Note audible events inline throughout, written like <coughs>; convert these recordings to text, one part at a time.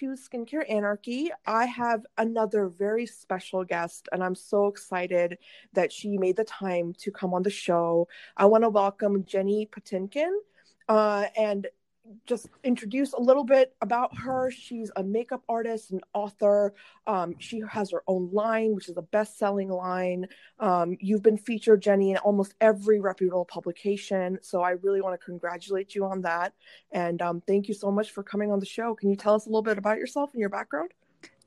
To Skincare Anarchy. I have another very special guest, and I'm so excited that she made the time to come on the show. I want to welcome Jenny Patinkin. Uh, and just introduce a little bit about her. She's a makeup artist and author. Um, she has her own line, which is a best selling line. Um, you've been featured, Jenny, in almost every reputable publication. So I really want to congratulate you on that. And um, thank you so much for coming on the show. Can you tell us a little bit about yourself and your background?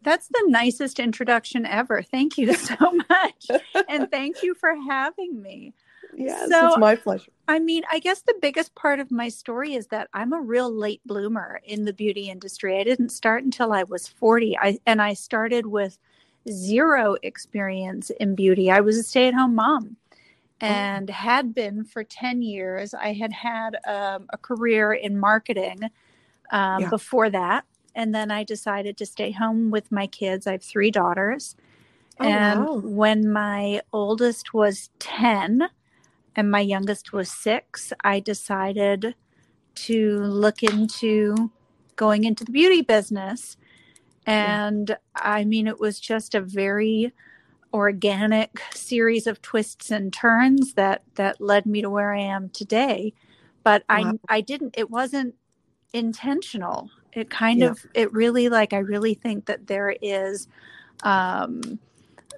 That's the nicest introduction ever. Thank you so <laughs> much. and thank you for having me. Yes, so, it's my pleasure. I mean, I guess the biggest part of my story is that I'm a real late bloomer in the beauty industry. I didn't start until I was 40. I and I started with zero experience in beauty. I was a stay-at-home mom oh. and oh. had been for 10 years. I had had um, a career in marketing um, yeah. before that. And then I decided to stay home with my kids. I have three daughters. Oh, and wow. when my oldest was 10, and my youngest was six, I decided to look into going into the beauty business. And I mean, it was just a very organic series of twists and turns that that led me to where I am today. But wow. I I didn't it wasn't intentional. It kind yeah. of it really like I really think that there is um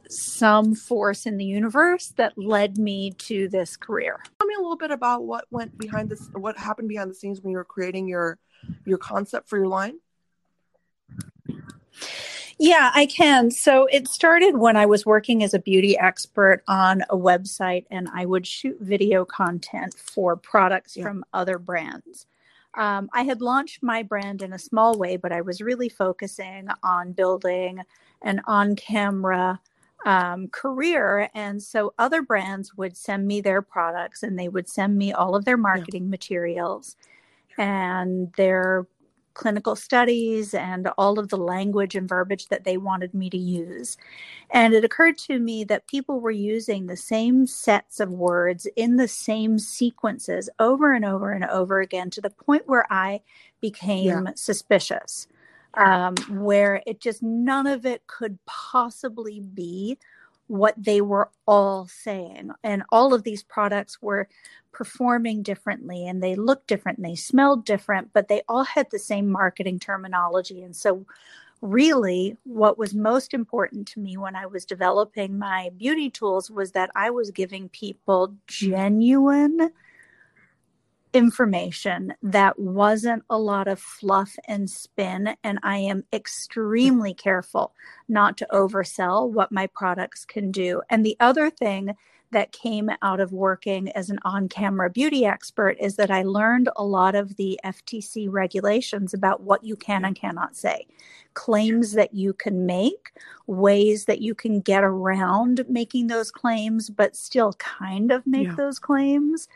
some force in the universe that led me to this career. Tell me a little bit about what went behind this, what happened behind the scenes when you were creating your your concept for your line. Yeah, I can. So it started when I was working as a beauty expert on a website, and I would shoot video content for products yeah. from other brands. Um, I had launched my brand in a small way, but I was really focusing on building an on camera um, career. And so other brands would send me their products and they would send me all of their marketing yeah. materials and their clinical studies and all of the language and verbiage that they wanted me to use. And it occurred to me that people were using the same sets of words in the same sequences over and over and over again to the point where I became yeah. suspicious um, where it just none of it could possibly be what they were all saying. And all of these products were performing differently and they looked different and they smelled different, but they all had the same marketing terminology. And so, really, what was most important to me when I was developing my beauty tools was that I was giving people genuine information that wasn't a lot of fluff and spin. And I am extremely careful not to oversell what my products can do. And the other thing that came out of working as an on camera beauty expert is that I learned a lot of the FTC regulations about what you can and cannot say, claims that you can make, ways that you can get around making those claims, but still kind of make yeah. those claims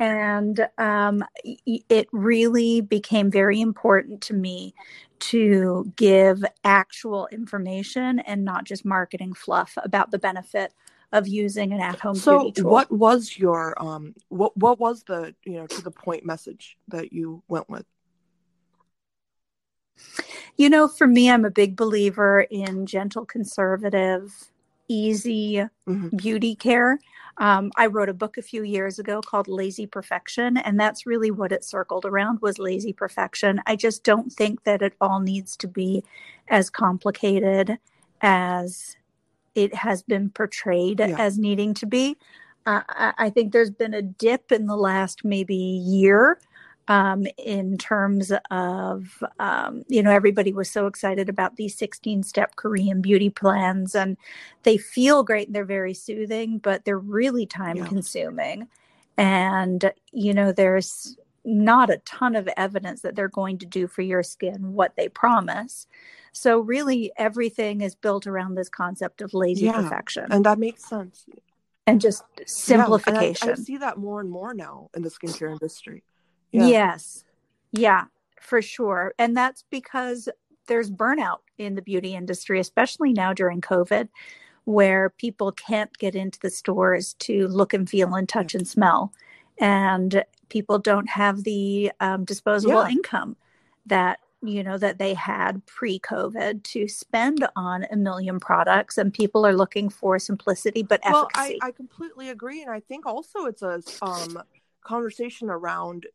and um, it really became very important to me to give actual information and not just marketing fluff about the benefit of using an at-home so beauty tool. what was your um what what was the you know to the point message that you went with you know for me i'm a big believer in gentle conservative easy mm-hmm. beauty care um, I wrote a book a few years ago called Lazy Perfection, and that's really what it circled around was lazy perfection. I just don't think that it all needs to be as complicated as it has been portrayed yeah. as needing to be. Uh, I, I think there's been a dip in the last maybe year um, in terms of, um, you know, everybody was so excited about these 16 step Korean beauty plans and they feel great and they're very soothing, but they're really time yeah. consuming. And, you know, there's, not a ton of evidence that they're going to do for your skin what they promise. So really everything is built around this concept of lazy Yeah, perfection and that makes sense. and just Yeah, and I, simplification. I see that more and more now in the skincare industry. Yeah, Yes. Yeah, for sure. And that's because there's burnout in the beauty industry, especially now during COVID, where people can't get into the stores to look and feel and touch and smell. And people don't have the um, disposable yeah, income that you know that they had pre-covid to spend on a million products and people are looking for simplicity but Well, I, efficacy I completely agree, and I think also it's a um conversation around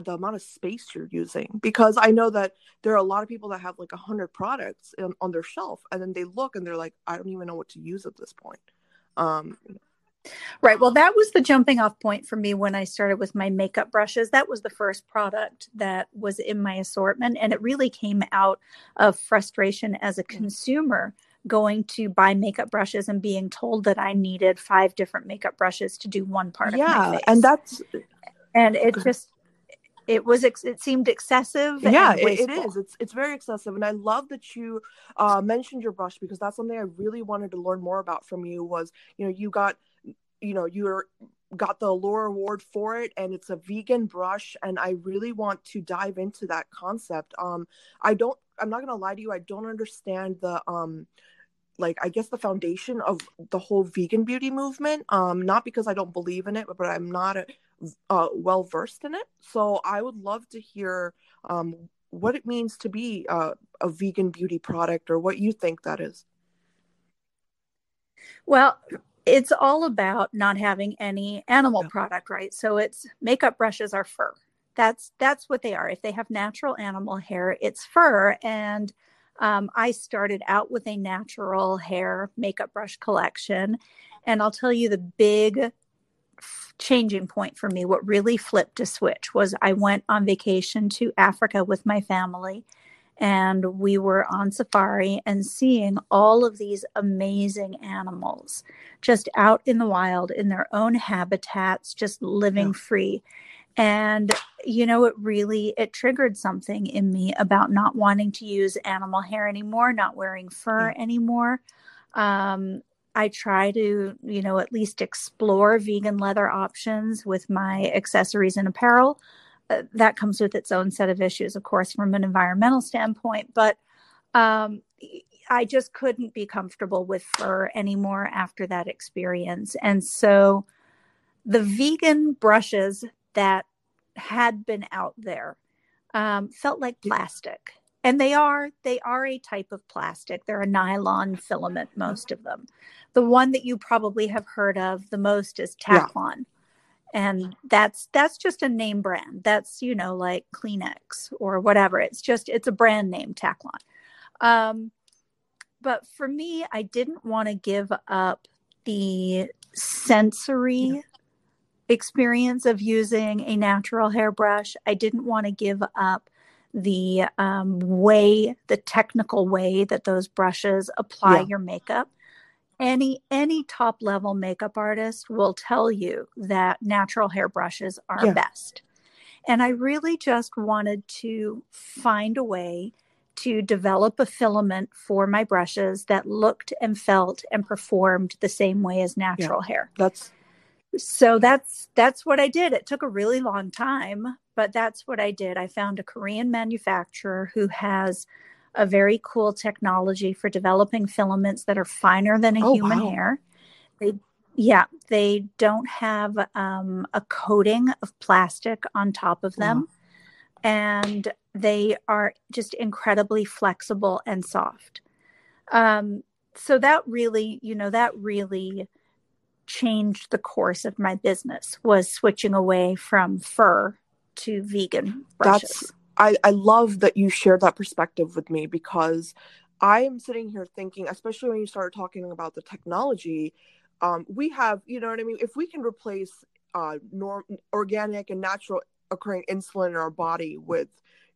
the amount of space you're using because I know that there are a lot of people that have like a hundred products in, on their shelf, and then they look and they're like, I don't even know what to use at this point. Um, Right. Well, that was the jumping off point for me when I started with my makeup brushes. That was the first product that was in my assortment. And it really came out of frustration as a consumer going to buy makeup brushes and being told that I needed five different makeup brushes to do one part of my yeah, face. and that's and it just, it was, ex- it seemed excessive yeah it, it is. it's it's very excessive and i love that you uh mentioned your brush because that's something i really wanted to learn more about from you was you know you got you know you're got the allure award for it and it's a vegan brush and i really want to dive into that concept. Um i don't i'm not gonna lie to you i don't understand the um like i guess the foundation of the whole vegan beauty movement. Um not because i don't believe in it but, but i'm not a, uh, well versed in it so i would love to hear um what it means to be uh, a vegan beauty product or what you think that is Well, it's all about not having any animal Yeah. product, right? So it's makeup brushes are fur. That's that's what they are. If they have natural animal hair, it's fur. And um, I started out with a natural hair makeup brush collection, and I'll tell you the big changing point for me. What really flipped a switch was I went on vacation to Africa with my family, and we were on safari and seeing all of these amazing animals just out in the wild in their own habitats just living Yeah. free and you know it really it triggered something in me about not wanting to use animal hair anymore not wearing fur anymore um I try to, you know, at least explore vegan leather options with my accessories and apparel. Uh, that comes with its own set of issues, of course, from an environmental standpoint. But um, I just couldn't be comfortable with fur anymore after that experience. And so the vegan brushes that had been out there um, felt like plastic. And they are they are a type of plastic. They're a nylon filament, most of them. The one that you probably have heard of the most is Yeah. And that's that's just a name brand. That's, you know, like Kleenex or whatever. It's just it's a brand name, Taklon. Um, but for me, I didn't want to give up the sensory experience of using a natural hairbrush. I didn't want to give up the um, way, the technical way that those brushes apply Yeah. your makeup. Any any top level makeup artist will tell you that natural hair brushes are Yeah. best. And I really just wanted to find a way to develop a filament for my brushes that looked and felt and performed the same way as natural hair. that's So that's that's what I did. It took a really long time, but that's what I did. I found a Korean manufacturer who has a very cool technology for developing filaments that are finer than a Oh, human wow. hair. They yeah, they don't have um, a coating of plastic on top of them. And they are just incredibly flexible and soft. Um, so that really, you know, that really changed the course of my business was switching away from fur to vegan brushes. that's I, I love that you shared that perspective with me because I am sitting here thinking, especially when you started talking about the technology, um, we have, you know what I mean? If we can replace uh, norm, organic and natural occurring insulin in our body with,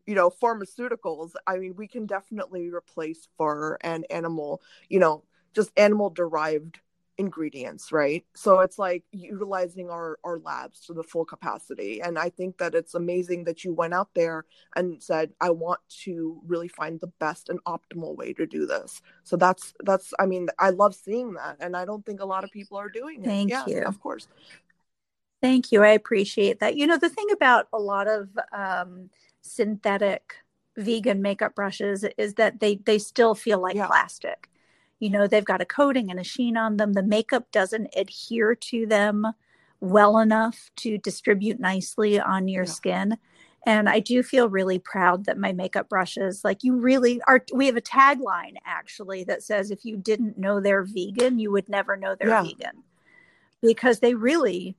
you know, pharmaceuticals, I mean, we can definitely replace fur and animal, you know, just animal derived ingredients right? So it's like utilizing our our labs to the full capacity. And i think that it's amazing that you went out there and said i want to really find the best and optimal way to do this. So that's that's i mean i love seeing that and i don't think a lot of people are doing it. Thank you. of course. Thank you. I appreciate that. You know the thing about a lot of um, synthetic vegan makeup brushes is that they they still feel like yeah. plastic you know they've got a coating and a sheen on them the makeup doesn't adhere to them well enough to distribute nicely on your yeah. skin and i do feel really proud that my makeup brushes like you really are we have a tagline actually that says if you didn't know they're vegan you would never know they're yeah. vegan because they really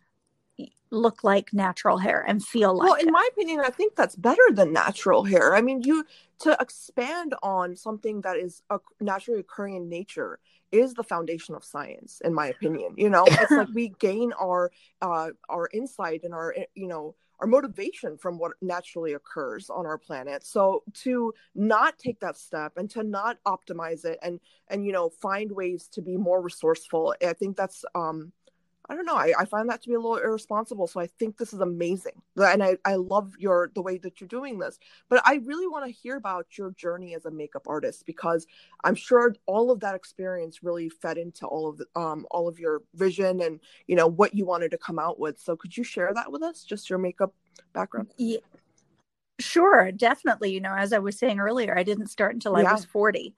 look like natural hair and feel like well in it. my opinion i think that's better than natural hair. I mean you to expand on something that is a, naturally occurring in nature is the foundation of science in my opinion you know? It's like <laughs> we gain our uh our insight and our you know our motivation from what naturally occurs on our planet. So to not take that step and to not optimize it and and you know find ways to be more resourceful i think that's um I don't know. I, I find that to be a little irresponsible. So I think this is amazing. And I, I love your the way that you're doing this. But I really want to hear about your journey as a makeup artist because I'm sure all of that experience really fed into all of the, um all of your vision and you know what you wanted to come out with. So could you share that with us? Just your makeup background? Yeah. Sure, definitely. You know, as I was saying earlier, I didn't start until yeah. I was 40.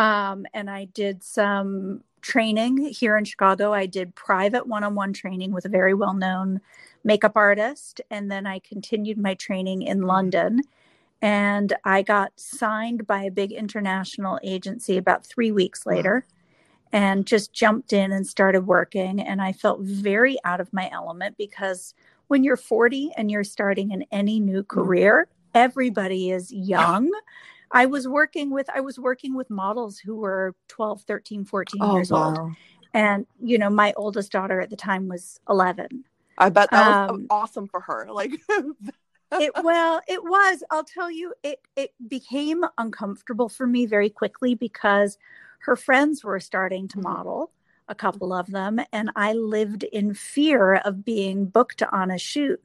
Um, and I did some training here in Chicago. I did private one on one training with a very well known makeup artist. And then I continued my training in London. And I got signed by a big international agency about three weeks later and just jumped in and started working. And I felt very out of my element because when you're 40 and you're starting in any new career, everybody is young. I was working with I was working with models who were 12, 13, 14 oh, years wow. old. And you know, my oldest daughter at the time was 11. I bet that was um, awesome for her. Like <laughs> it well, it was. I'll tell you, it it became uncomfortable for me very quickly because her friends were starting to mm-hmm. model, a couple of them, and I lived in fear of being booked on a shoot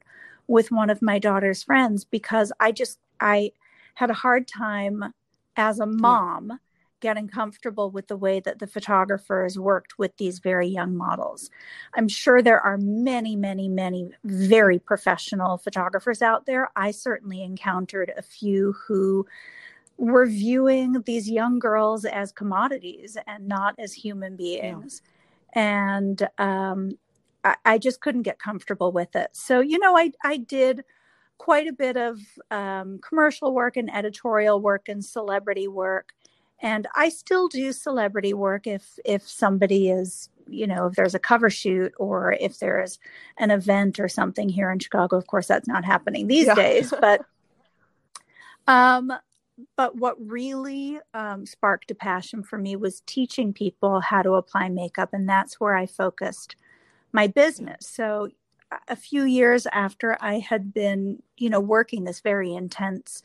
with one of my daughter's friends because I just I had a hard time as a mom yeah. getting comfortable with the way that the photographers worked with these very young models. I'm sure there are many, many, many very professional photographers out there. I certainly encountered a few who were viewing these young girls as commodities and not as human beings. Yeah. And um, I, I just couldn't get comfortable with it. So, you know, I, I did quite a bit of um, commercial work and editorial work and celebrity work. And i still do celebrity work if if somebody is you know if there's a cover shoot or if there's an event or something here in chicago. Of course that's not happening these yeah. days <laughs> but um but what really um, sparked a passion for me was teaching people how to apply makeup and that's where i focused my business. So a few years after I had been, you know, working this very intense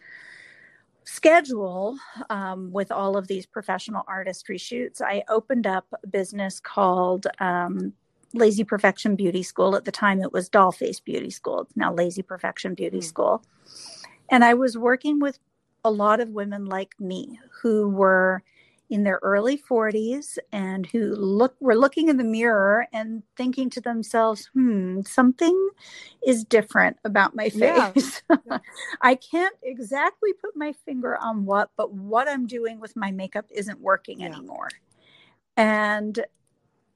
schedule um, with all of these professional artistry shoots, I opened up a business called um, Lazy Perfection Beauty School. At the time, it was Dollface Beauty School. It's now Lazy Perfection Beauty mm. School. And I was working with a lot of women like me who were in their early 40s and who look were looking in the mirror and thinking to themselves, "Hmm, something is different about my face." <laughs> Yeah. I can't exactly put my finger on what, but what I'm doing with my makeup isn't working yeah. anymore. And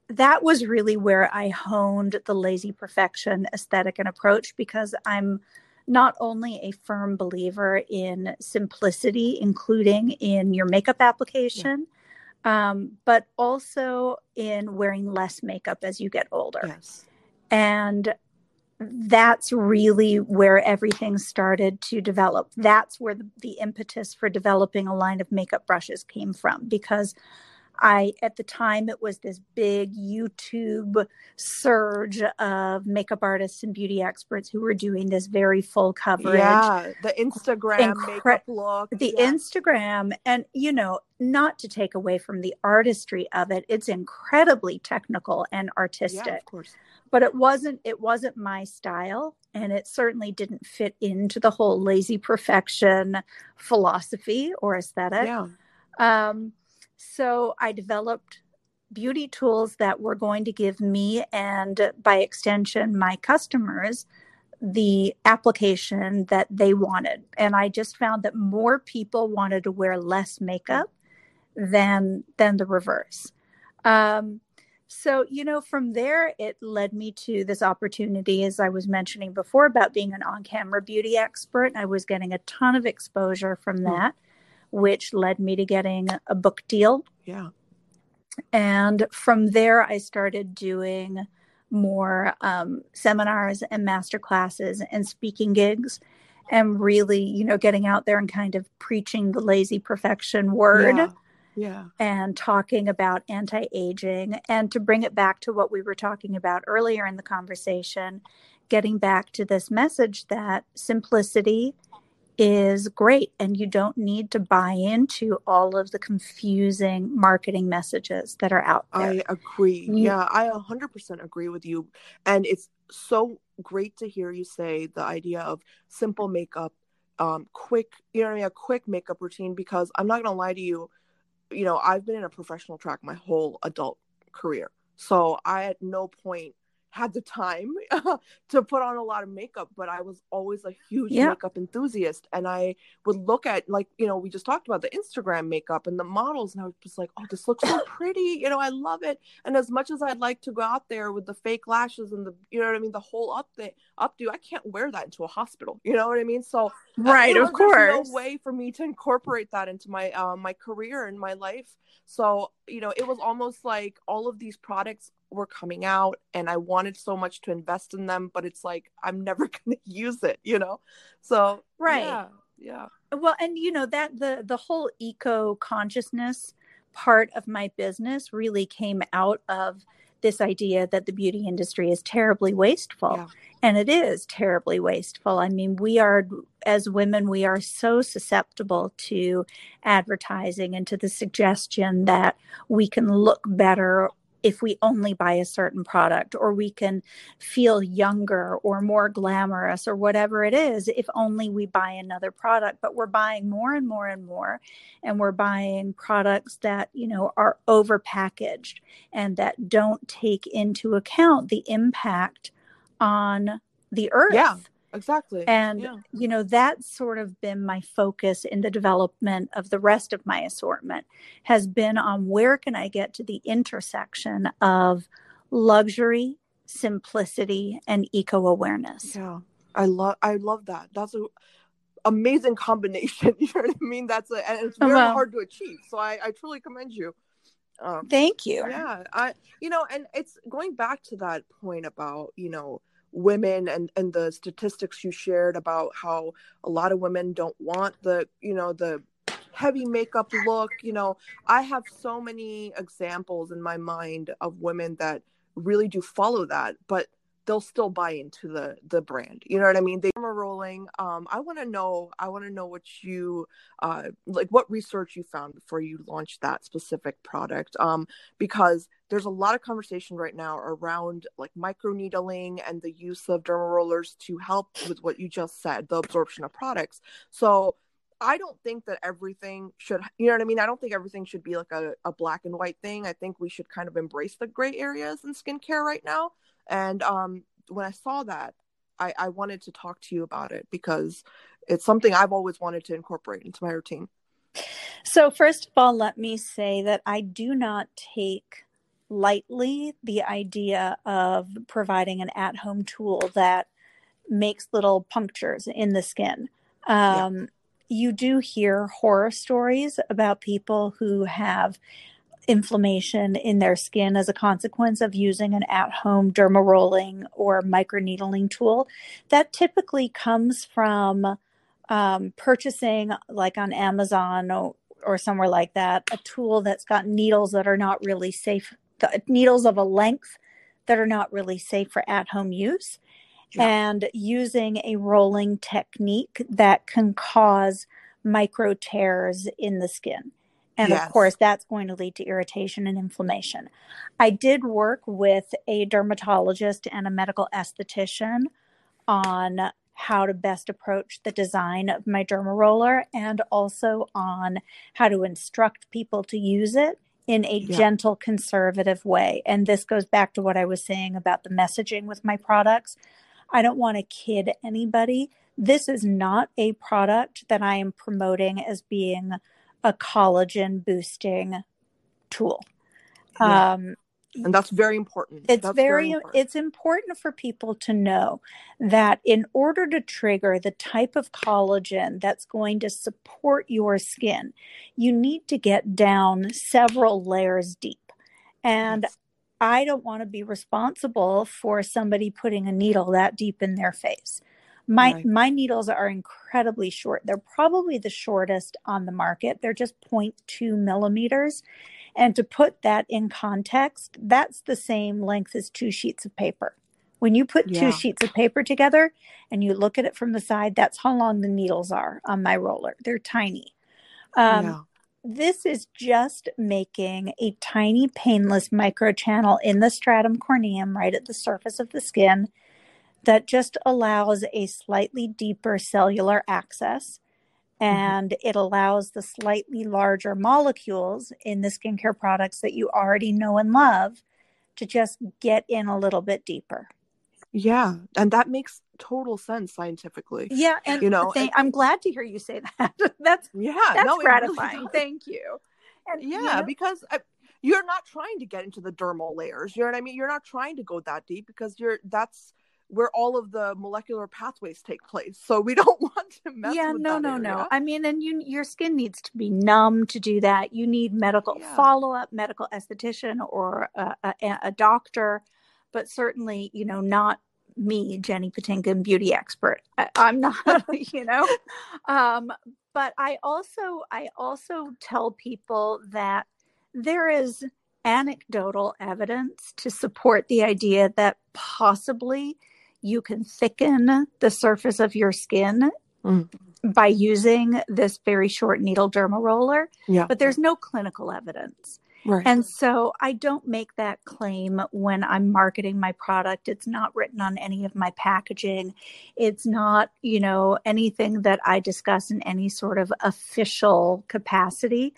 that was really where I honed the lazy perfection aesthetic and approach because I'm not only a firm believer in simplicity, including in your makeup application, yeah. um, but also in wearing less makeup as you get older. Yes. And that's really where everything started to develop. That's where the, the impetus for developing a line of makeup brushes came from because I, at the time, it was this big YouTube surge of makeup artists and beauty experts who were doing this very full coverage. Yeah, the Instagram Incre- makeup look. The yeah. Instagram, and you know, not to take away from the artistry of it, it's incredibly technical and artistic. Yeah, of course. But it wasn't. It wasn't my style, and it certainly didn't fit into the whole lazy perfection philosophy or aesthetic. Yeah. Um, so I developed beauty tools that were going to give me and by extension my customers the application that they wanted. And I just found that more people wanted to wear less makeup than than the reverse. Um, so you know from there it led me to this opportunity as i was mentioning before about being an on-camera beauty expert i was getting a ton of exposure from hmm. that which led me to getting a book deal. Yeah. And from there, I started doing more um, seminars and master classes and speaking gigs and really, you know, getting out there and kind of preaching the lazy perfection word. Yeah. Yeah. And talking about anti aging. And to bring it back to what we were talking about earlier in the conversation, getting back to this message that simplicity is great and you don't need to buy into all of the confusing marketing messages that are out there. I agree. You, yeah, I 100% agree with you. And it's so great to hear you say the idea of simple makeup, um, quick, you know I mean, a quick makeup routine because I'm not going to lie to you, you know, I've been in a professional track my whole adult career. So I at no point had the time <laughs> to put on a lot of makeup, but I was always a huge yeah. makeup enthusiast. And I would look at, like, you know, we just talked about the Instagram makeup and the models, and I was just like, oh, this looks so <coughs> pretty. You know, I love it. And as much as I'd like to go out there with the fake lashes and the, you know what I mean, the whole up the updo, I can't wear that into a hospital. You know what I mean? So, right, of course. There's no way for me to incorporate that into my, uh, my career and my life. So, you know, it was almost like all of these products were coming out and I wanted so much to invest in them, but it's like I'm never <laughs> going to use it, you know? So, right. Yeah, yeah. Well, and you know that the the whole eco consciousness part of my business really came out of this idea that the beauty industry is terribly wasteful. Yeah. And it is terribly wasteful. I mean, we are, as women, we are so susceptible to advertising and to the suggestion that we can look better if we only buy a certain product or we can feel younger or more glamorous or whatever it is if only we buy another product. But we're buying more and more and more and we're buying products that you know are overpackaged and that don't take into account the impact on the earth. yeah exactly. And yeah. you know that's sort of been my focus in the development of the rest of my assortment has been on where can i get to the intersection of luxury simplicity and eco awareness yeah. I love i love that. That's a amazing combination. <laughs> You know what i mean? That's a, and it's very well, hard to achieve. So i i truly commend you. Um, thank you. yeah i you know and it's going back to that point about you know women and and the statistics you shared about how a lot of women don't want the you know the heavy makeup look you know i have so many examples in my mind of women that really do follow that but they'll still buy into the the brand you know what i mean they are rolling um i want to know i want to know what you uh like what research you found before you launched that specific product um because there's a lot of conversation right now around like microneedling and the use of derma rollers to help with what you just said the absorption of products so I don't think that everything should, you know what I mean? I don't think everything should be like a, a black and white thing. I think we should kind of embrace the gray areas in skincare right now. And um, when I saw that, I, I wanted to talk to you about it because it's something I've always wanted to incorporate into my routine. So, first of all, let me say that I do not take lightly the idea of providing an at home tool that makes little punctures in the skin. Um, yeah. You do hear horror stories about people who have inflammation in their skin as a consequence of using an at home derma rolling or microneedling tool. That typically comes from um, purchasing, like on Amazon or, or somewhere like that a tool that's got needles that are not really safe, needles of a length that are not really safe for at home use, yeah. and using a rolling technique that can cause micro tears in the skin. And yes. of course, that's going to lead to irritation and inflammation. I did work with a dermatologist and a medical esthetician on how to best approach the design of my derma roller and also on how to instruct people to use it in a yeah. gentle, conservative way. And this goes back to what I was saying about the messaging with my products. I don't want to kid anybody. This is not a product that I am promoting as being a collagen boosting tool. Yeah. Um, and that's very important it's very, very important. it's important for people to know that in order to trigger the type of collagen that's going to support your skin you need to get down several layers deep and yes. i don't want to be responsible for somebody putting a needle that deep in their face my right. my needles are incredibly short. They're probably the shortest on the market. They're just 0.2 millimeters. And to put that in context, that's the same length as two sheets of paper. When you put yeah. two sheets of paper together and you look at it from the side, that's how long the needles are on my roller. They're tiny. Um, yeah. This is just making a tiny, painless microchannel in the stratum corneum right at the surface of the skin that just allows a slightly deeper cellular access mm-hmm. and mm-hmm. it allows the slightly larger molecules in the skincare products that you already know and love to just get in a little bit deeper. Yeah, and that makes total sense scientifically. Yeah, and you know, th- I'm glad to hear you say that. <laughs> that's yeah, that's no, gratifying. Really Thank you. And yeah, you know, because I, you're not trying to get into the dermal layers. You know what I mean? You're not trying to go that deep because you're that's where all of the molecular pathways take place. So we <laughs> don't want to mess yeah, no, no, area. no. I mean, and you, your skin needs to be numb to do that. You need medical yeah. follow up, medical esthetician or a, a, a, doctor, but certainly, you know, not me, Jenny Patinkin, beauty expert. I, am <laughs> not, you know. Um, but I also, I also tell people that there is anecdotal evidence to support the idea that possibly you can thicken the surface of your skin mm. by using this very short needle derma roller. Yeah. But there's no clinical evidence. Right. And so I don't make that claim when I'm marketing my product. It's not written on any of my packaging. It's not, you know, anything that I discuss in any sort of official capacity.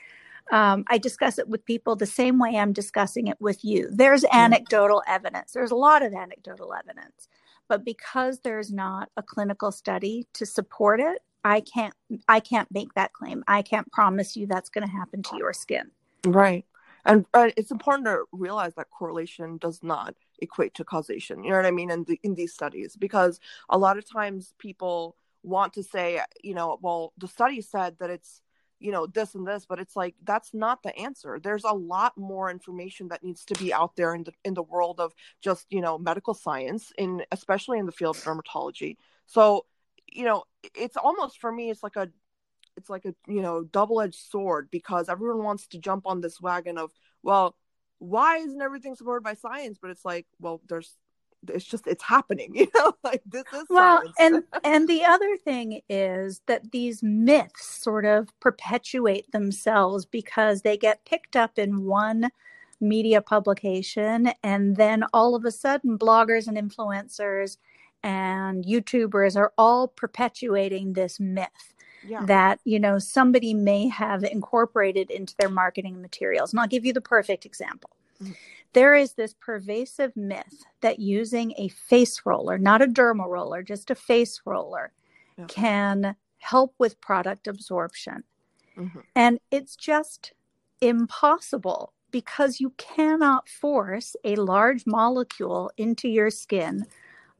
Um, I discuss it with people the same way I'm discussing it with you. There's anecdotal evidence. There's a lot of anecdotal evidence but because there's not a clinical study to support it i can't i can't make that claim. I can't promise you that's going to happen to your skin. Right. And uh, it's important to realize that correlation does not equate to causation. You know what i mean? In, the, in these studies because a lot of times people want to say you know well the study said that it's you know this and this but it's like that's not the answer. There's a lot more information that needs to be out there in the in the world of just you know medical science in especially in the field of dermatology. So you know it's almost for me it's like a it's like a you know double-edged sword because everyone wants to jump on this wagon of well why isn't everything supported by science? But it's like well there's it's just it's happening <laughs> you know like this is well science. and <laughs> and the other thing is that these myths sort of perpetuate themselves because they get picked up in one media publication and then all of a sudden bloggers and influencers and youtubers are all perpetuating this myth yeah. that you know somebody may have incorporated into their marketing materials and i'll give you the perfect example mm-hmm there is this pervasive myth that using a face roller, not a derma roller, just a face roller, yeah. can help with product absorption. Mm-hmm. And it's just impossible because you cannot force a large molecule into your skin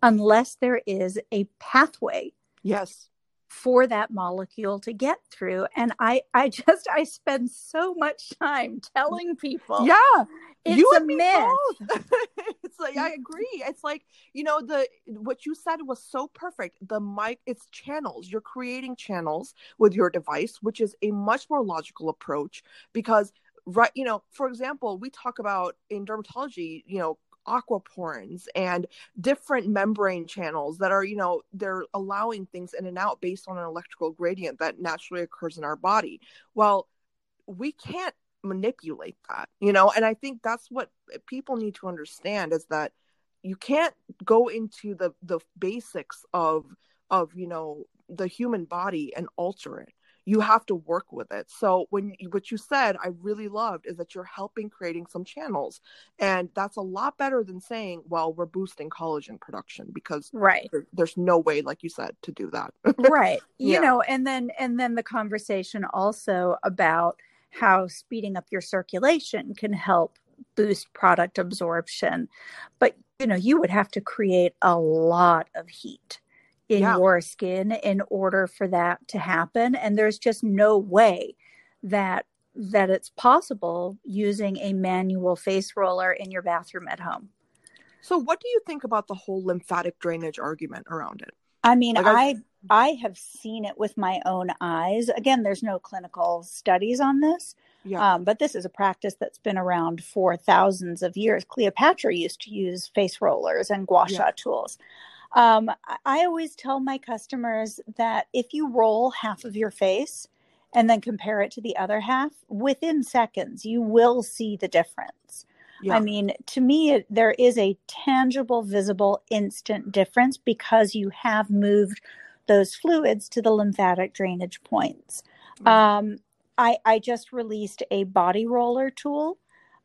unless there is a pathway. Yes. For that molecule to get through and i i <laughs> just i spend so much time telling people yeah it's you a myth <laughs> it's like I agree. It's like you know the what you said was so perfect. The mic, it's channels. You're creating channels with your device, which is a much more logical approach because right, you know, for example, we talk about in dermatology, you know, aquaporins and different membrane channels that are you know they're allowing things in and out based on an electrical gradient that naturally occurs in our body. Well we can't manipulate that you know and i think that's what people need to understand is that you can't go into the the basics of of you know the human body and alter it you have to work with it. So when what you said i really loved is that you're helping creating some channels and that's a lot better than saying well we're boosting collagen production because right. there, there's no way like you said to do that. Right. <laughs> You Yeah. know and then and then the conversation also about how speeding up your circulation can help boost product absorption. But you know you would have to create a lot of heat in Yeah. your skin in order for that to happen and there's just no way that that it's possible using a manual face roller in your bathroom at home so what do you think about the whole lymphatic drainage argument around it I mean, Like, I I have seen it with my own eyes. Again, there's no clinical studies on this, yeah um, but this is a practice that's been around for thousands of years. Cleopatra used to use face rollers and gua sha Yeah. tools. Um, I- always tell my customers that if you roll half of your face and then compare it to the other half, within seconds, you will see the difference. yeah I mean, to me, it, there is a tangible, visible, instant difference because you have moved those fluids to the lymphatic drainage points. Mm. Um, I, I just released a body roller tool.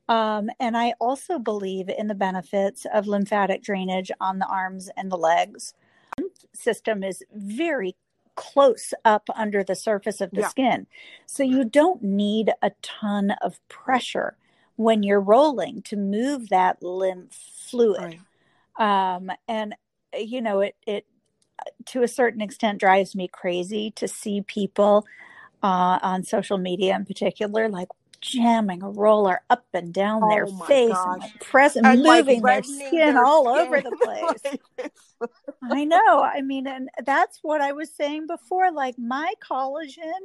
Um, and I also believe in the benefits of lymphatic drainage on the arms and the legs. The system is very close up under the surface of the Yeah. skin. So you don't need a ton of pressure when you're rolling to move that lymph fluid right um and you know it it to a certain extent drives me crazy to see people uh on social media in particular like jamming a roller up and down their Oh my face gosh. and like pressing And, like, moving their skin their all skin. over the place I <laughs> know. I mean, and that's what I was saying before. Like, my collagen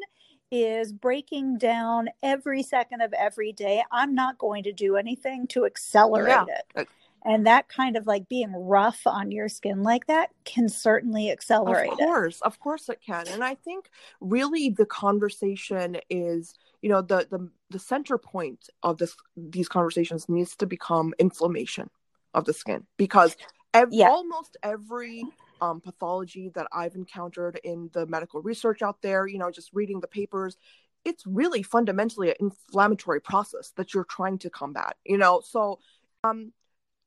is breaking down every second of every day. I'm not going to do anything to accelerate Yeah. it. And that kind of like being rough on your skin like that can certainly accelerate of it. course of course it can and i think really the conversation is you know the the, the center point of this these conversations needs to become inflammation of the skin because ev- Yeah. almost every um, pathology that i've encountered in the medical research out there you know just reading the papers it's really fundamentally an inflammatory process that you're trying to combat you know so um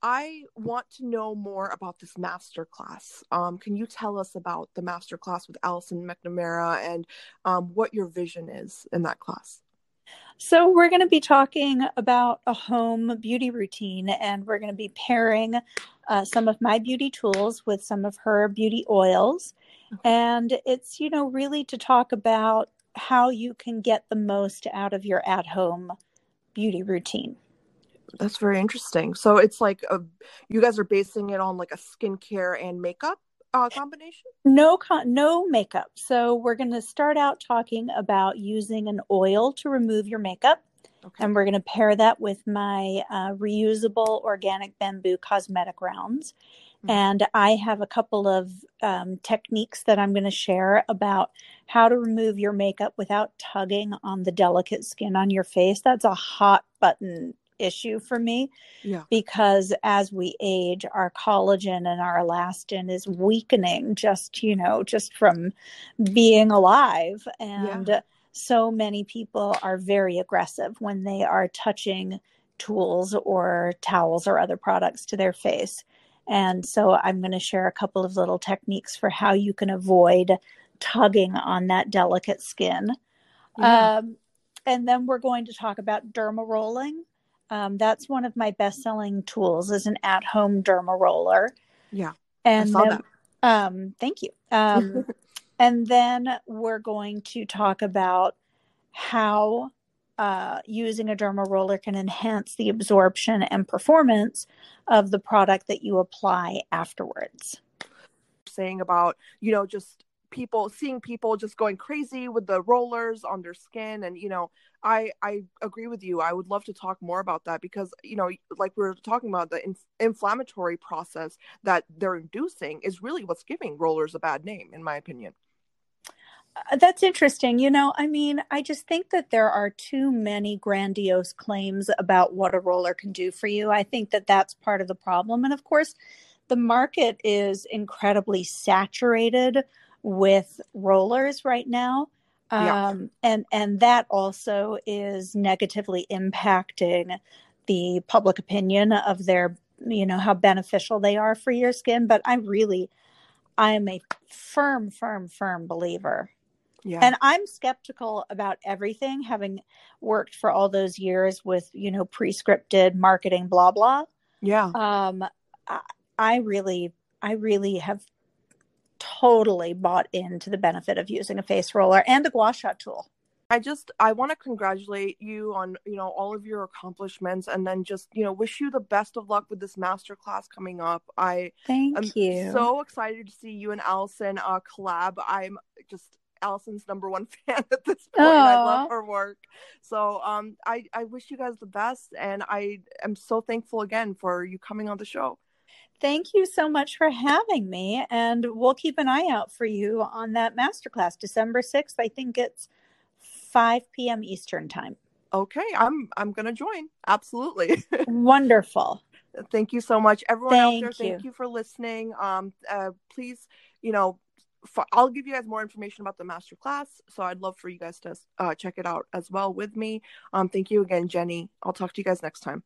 I want to know more about this master class. Um, can you tell us about the master class with Allison McNamara and um, what your vision is in that class? So, we're going to be talking about a home beauty routine, and we're going to be pairing uh, some of my beauty tools with some of her beauty oils. And it's, you know, really to talk about how you can get the most out of your at home beauty routine. That's very interesting. So it's like a, you guys are basing it on like a skincare and makeup uh, combination. No, con- no makeup. So, we're going to start out talking about using an oil to remove your makeup. Okay. and we're going to pair that with my uh, reusable organic bamboo cosmetic rounds. Mhm. And I have a couple of um, techniques that I'm going to share about how to remove your makeup without tugging on the delicate skin on your face. That's a hot button issue for me Yeah. because as we age, our collagen and our elastin is weakening just, you know, just from being alive. And so many people are very aggressive when they are touching tools or towels or other products to their face. And so I'm going to share a couple of little techniques for how you can avoid tugging on that delicate skin. Yeah. Um, and then we're going to talk about derma rolling. Um, that's one of my best-selling tools is an at-home derma roller. Yeah, And saw then- um, thank you. Um, <laughs> And then we're going to talk about how uh, using a derma roller can enhance the absorption and performance of the product that you apply afterwards. Saying about, you know, just people seeing people just going crazy with the rollers on their skin and you know i i agree with you i would love to talk more about that because you know like we are talking about the inf- inflammatory process that they're inducing is really what's giving rollers a bad name in my opinion uh, that's interesting. You know, I mean, I just think that there are too many grandiose claims about what a roller can do for you. I think that that's part of the problem. And of course, the market is incredibly saturated with rollers right now. Yeah. Um, and and that also is negatively impacting the public opinion of their you know how beneficial they are for your skin but I'm really i am a firm firm firm believer yeah. And I'm skeptical about everything, having worked for all those years with, you know, pre-scripted marketing, blah blah. Yeah. Um, I, I really, I really have totally bought into the benefit of using a face roller and a gua sha tool. I just I want to congratulate you on you know all of your accomplishments and then just you know wish you the best of luck with this master class coming up. I thank am you. So excited to see you and Allison uh, collab. I'm just Allison's number one <laughs> fan at this point. I love her work. So um, I, I wish you guys the best. And I am so thankful again for you coming on the show. Thank you so much for having me. And we'll keep an eye out for you on that masterclass, December 6th. I think it's 5 p.m. Eastern time. Okay, I'm I'm gonna join. Absolutely. <laughs> Wonderful. Thank you so much, everyone thank out there. You. Thank you for listening. Um, uh, please, you know, I'll give you guys more information about the master class. So I'd love for you guys to uh, check it out as well with me. Um, thank you again, Jenny. I'll talk to you guys next time.